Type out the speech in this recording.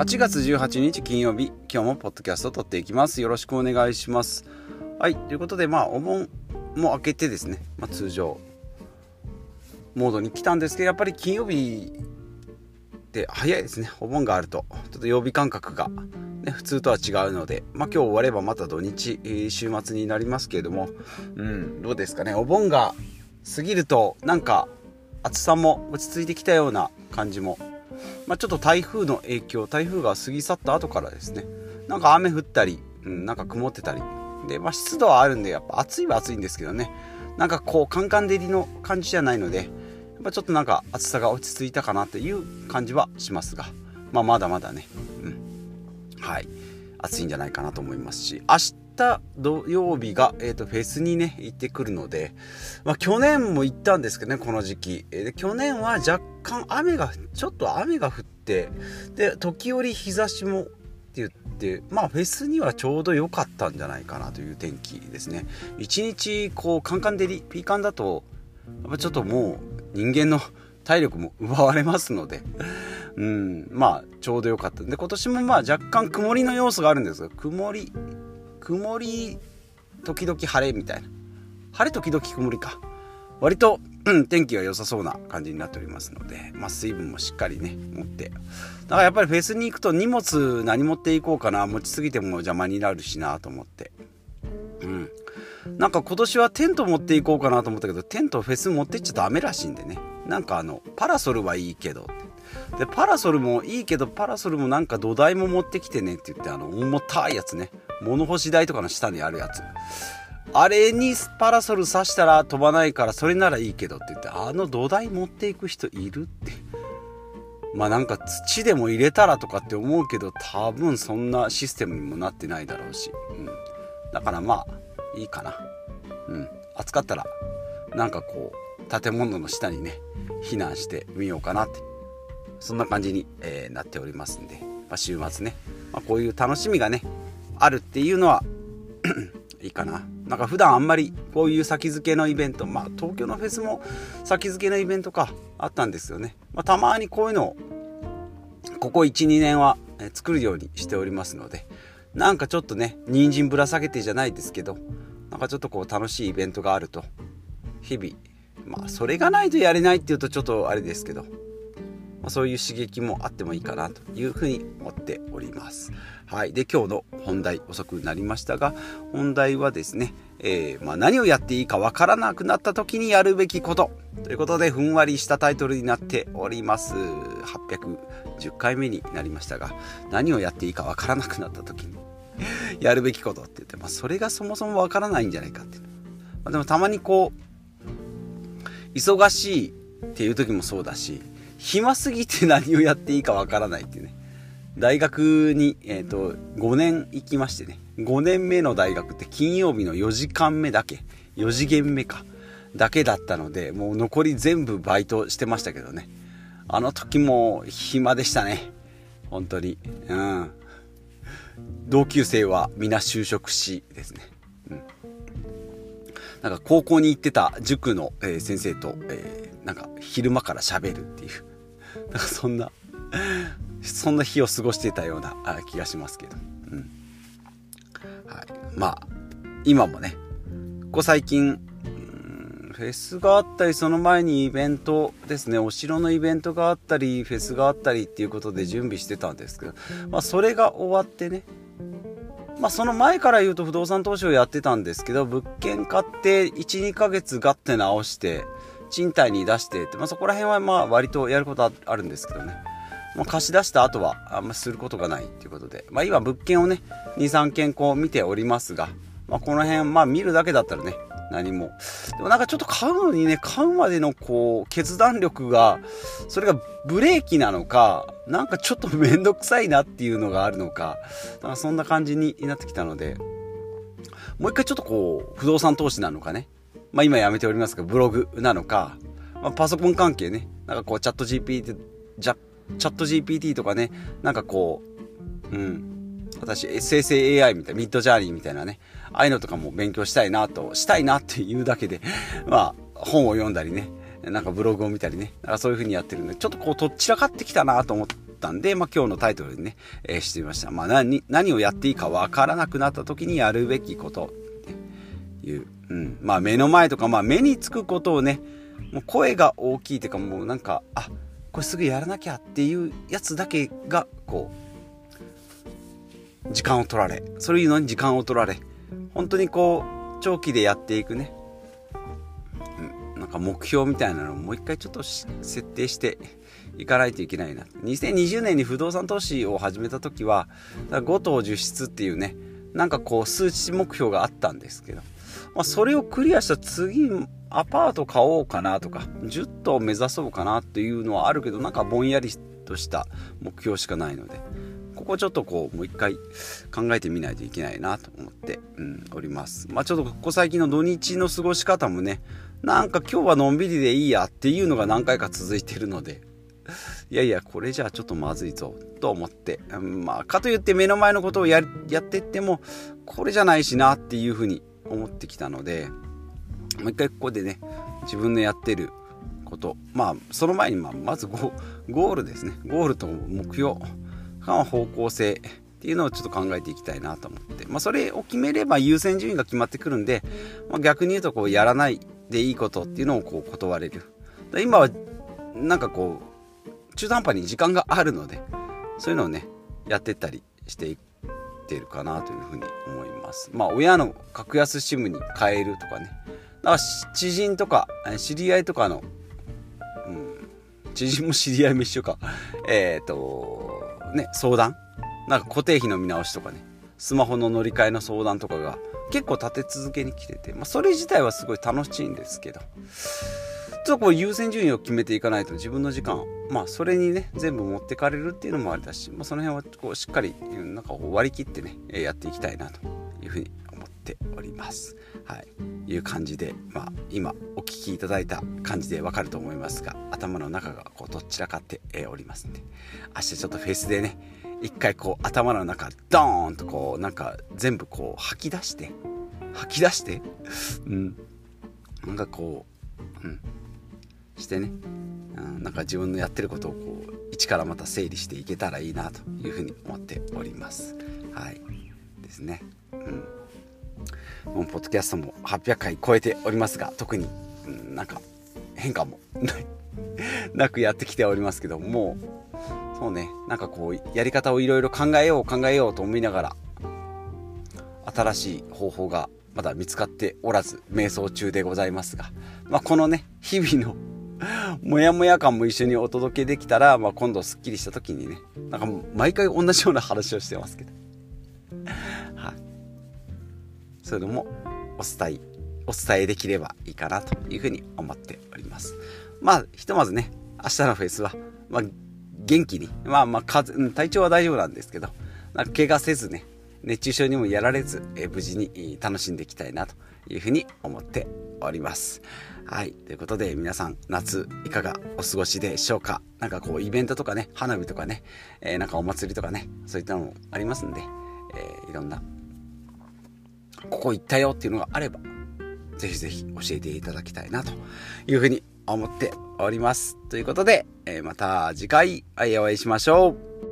8月18日金曜日今日もポッドキャストを撮っていきます。よろしくお願いします。はいということでまあお盆も明けてですね、まあ、通常モードに来たんですけどやっぱり金曜日って早いですね。お盆があると。ちょっと曜日感覚が、ね、普通とは違うので、まあ、今日終わればまた土日、週末になりますけれども、うん、どうですかね。お盆が過ぎるとなんか暑さも落ち着いてきたような感じもまあ、ちょっと台風の影響台風が過ぎ去った後からですね。なんか雨降ったり、うん、なんか曇ってたり。で、まあ、湿度はあるんでやっぱ暑いは暑いんですけどね。なんかこうカンカン照りの感じじゃないのでやっぱちょっとなんか暑さが落ち着いたかなという感じはしますが、まあ、まだまだね、うん、はい。暑いんじゃないかなと思いますし明日土曜日が、えーと、フェスにね行ってくるので、まあ、去年も行ったんですけどねこの時期、えー、で去年は若干雨がちょっと雨が降ってで時折日差しもって言ってまあフェスにはちょうど良かったんじゃないかなという天気ですね。一日こうカンカン照りピーカンだとやっぱちょっともう人間の体力も奪われますのでうん。まあちょうど良かった。で今年もまあ若干曇りの要素があるんですが曇り曇り時々晴れみたいな。晴れ時々曇りか。割と、うん、天気が良さそうな感じになっておりますので、まあ、水分もしっかりね持って。だからやっぱりフェスに行くと荷物何持っていこうかな。持ちすぎても邪魔になるしなと思って。うん。なんか今年はテント持っていこうかなと思ったけどテントフェス持ってっちゃダメらしいんでね。なんかあのパラソルはいいけどでパラソルもいいけどパラソルもなんか土台も持ってきてねって言ってあの重たいやつね。物干し台とかの下にあるやつ。あれにパラソル刺したら飛ばないからそれならいいけどって言ってあの土台持っていく人いるって。まあなんか土でも入れたらとかって思うけど多分そんなシステムにもなってないだろうし、うん、だからまあいいかな。うん。暑かったらなんかこう建物の下にね避難してみようかなって。そんな感じに、えー、なっておりますんで、まあ、週末ね、まあ、こういう楽しみがねあるっていうのは いいかな。なんか普段あんまりこういう先付けのイベントまあ東京のフェスも先付けのイベントかあったんですよね、まあ、たまにこういうのをここ12年は作るようにしておりますのでなんかちょっとね人参ぶら下げてじゃないですけどなんかちょっとこう楽しいイベントがあると日々まあそれがないとやれないっていうとちょっとあれですけどまあ、そういう刺激もあってもいいかなというふうに思っております。はい。で、今日の本題遅くなりましたが、本題はですね、えー、まあ、何をやっていいかわからなくなった時にやるべきことということで、ふんわりしたタイトルになっております。810回目になりましたが、何をやっていいかわからなくなった時に やるべきことって言って、まあ、それがそもそもわからないんじゃないかっていう。まあ、でもたまにこう、忙しいっていう時もそうだし、暇すぎて何をやっていいかわからないっていうね。大学に、えっ、ー、と、5年行きましてね。5年目の大学って金曜日の4時間目だけ。4次元目か。だけだったので、もう残り全部バイトしてましたけどね。あの時も暇でしたね。本当に。うん。同級生は皆就職しですね。うん。なんか高校に行ってた塾の、え、先生と、え、なんか昼間から喋るっていう。なんかそんなそんな日を過ごしていたような気がしますけど、うん。はい、まあ今もねここ最近フェスがあったりその前にイベントですねお城のイベントがあったりフェスがあったりっていうことで準備してたんですけど、まあ、それが終わってねまあ、その前から言うと不動産投資をやってたんですけど物件買って12ヶ月ガッて直して賃貸に出してって、まあ、そこら辺はまあ割とやることあるんですけどね、まあ、貸し出した後はあんまりすることがないっていうことで、まあ、今物件をね23件こう見ておりますが、まあ、この辺まあ見るだけだったらね何も。でもなんかちょっと買うのにね買うまでのこう決断力がそれがブレーキなのかなんかちょっとめんどくさいなっていうのがあるのかかそんな感じになってきたのでもう一回ちょっとこう不動産投資なのかねまあ今やめておりますが、ブログなのか、まあ、パソコン関係ね、なんかこうチャット GPT、チャチャット GPT とかね、なんかこう、うん、私、生成 AI みたいな、ミッドジャーニーみたいなね、ああいうのとかも勉強したいなと、したいなっていうだけで、まあ、本を読んだりね、なんかブログを見たりね、なんかそういう風にやってるんで、ちょっとこう、とっちらかってきたなと思ったんで、まあ、今日のタイトルにね、えー、してみました。まあ、何、何をやっていいかわからなくなった時にやるべきこと。っていう、うん。まあ、目の前とか、まあ、目につくことをね、もう声が大きいっていうか、もうなんか、あ、これすぐやらなきゃっていうやつだけが、こう、時間を取られ、そういうのに時間を取られ、本当にこう、長期でやっていくね、うんなんか目標みたいなのをもう一回ちょっと設定していかないといけないな。2020年に不動産投資を始めた時は、5棟10室っていうね、なんかこう数値目標があったんですけど、まあ、それをクリアした次、アパート買おうかなとか、10棟目指そうかなっていうのはあるけど、なんかぼんやりとした目標しかないので、ここちょっとこう、もう一回考えてみないといけないなと思って、うん、おります。まあちょっとここ最近の土日の過ごし方もね、なんか今日はのんびりでいいやっていうのが何回か続いてるので、いやいや、これじゃあちょっとまずいぞ、と思って、まあ、かといって目の前のことをややってっても、これじゃないしなっていうふうに思ってきたので、もう一回ここでね、自分のやってること、まあ、その前に、ま、まずゴールですね。ゴールと目標、方向性っていうのをちょっと考えていきたいなと思って、まあ、それを決めれば優先順位が決まってくるんで、まあ、逆に言うとこうやらないでいいことっていうのをこう断れる。今はなんかこう中途半端に時間があるのでそういうのをねやってったりしていってるかなというふうに思います。まあ親の格安 SIM に変えるとかね。だから知人とか知り合いとかの、うん、知人も知り合いも一緒か。えっ、とね相談？なんか固定費の見直しとかね。スマホの乗り換えの相談とかが結構立て続けに来てて、まあ、それ自体はすごい楽しいんですけど、ちょっとこう優先順位を決めていかないと自分の時間、まあそれにね、全部持ってかれるっていうのもあれだし、まあ、その辺はこうしっかり、なんか割り切ってね、やっていきたいなというふうに思っております。はい。いう感じで、まあ今お聞きいただいた感じでわかると思いますが、頭の中がこうどちらかっておりますんで、明日ちょっとフェイスでね、一回こう頭の中ドーンとこうなんか全部こう吐き出して吐き出してうんなんかこううんしてね、うん、なんか自分のやってることをこう一からまた整理していけたらいいなというふうに思っております。はい。ですね。うん。もうポッドキャストも800回超えておりますが特に、うん、なんか変化も なくやってきておりますけどもそうね、なんかこう、やり方をいろいろ考えよう考えようと思いながら、新しい方法がまだ見つかっておらず、瞑想中でございますが、まあ、このね、日々のもやもや感も一緒にお届けできたら、まあ、今度すっきりした時にね、なんか毎回同じような話をしてますけど。はい。それでもお伝え、お伝えできればいいかなというふうに思っております。まあ、ひとまずね、明日のフェスは、まあ、元気に、まあまあ風、体調は大丈夫なんですけど、なんか怪我せずね、熱中症にもやられず、え無事に楽しんでいきたいなというふうに思っております。はい。ということで、皆さん、夏、いかがお過ごしでしょうか？なんかこう、イベントとかね、花火とかね、えー、なんかお祭りとかね、そういったのもありますんで、えー、いろんな、ここ行ったよっていうのがあれば、ぜひぜひ教えていただきたいなというふうに思っております。ということで、えー、また次回お会いしましょう。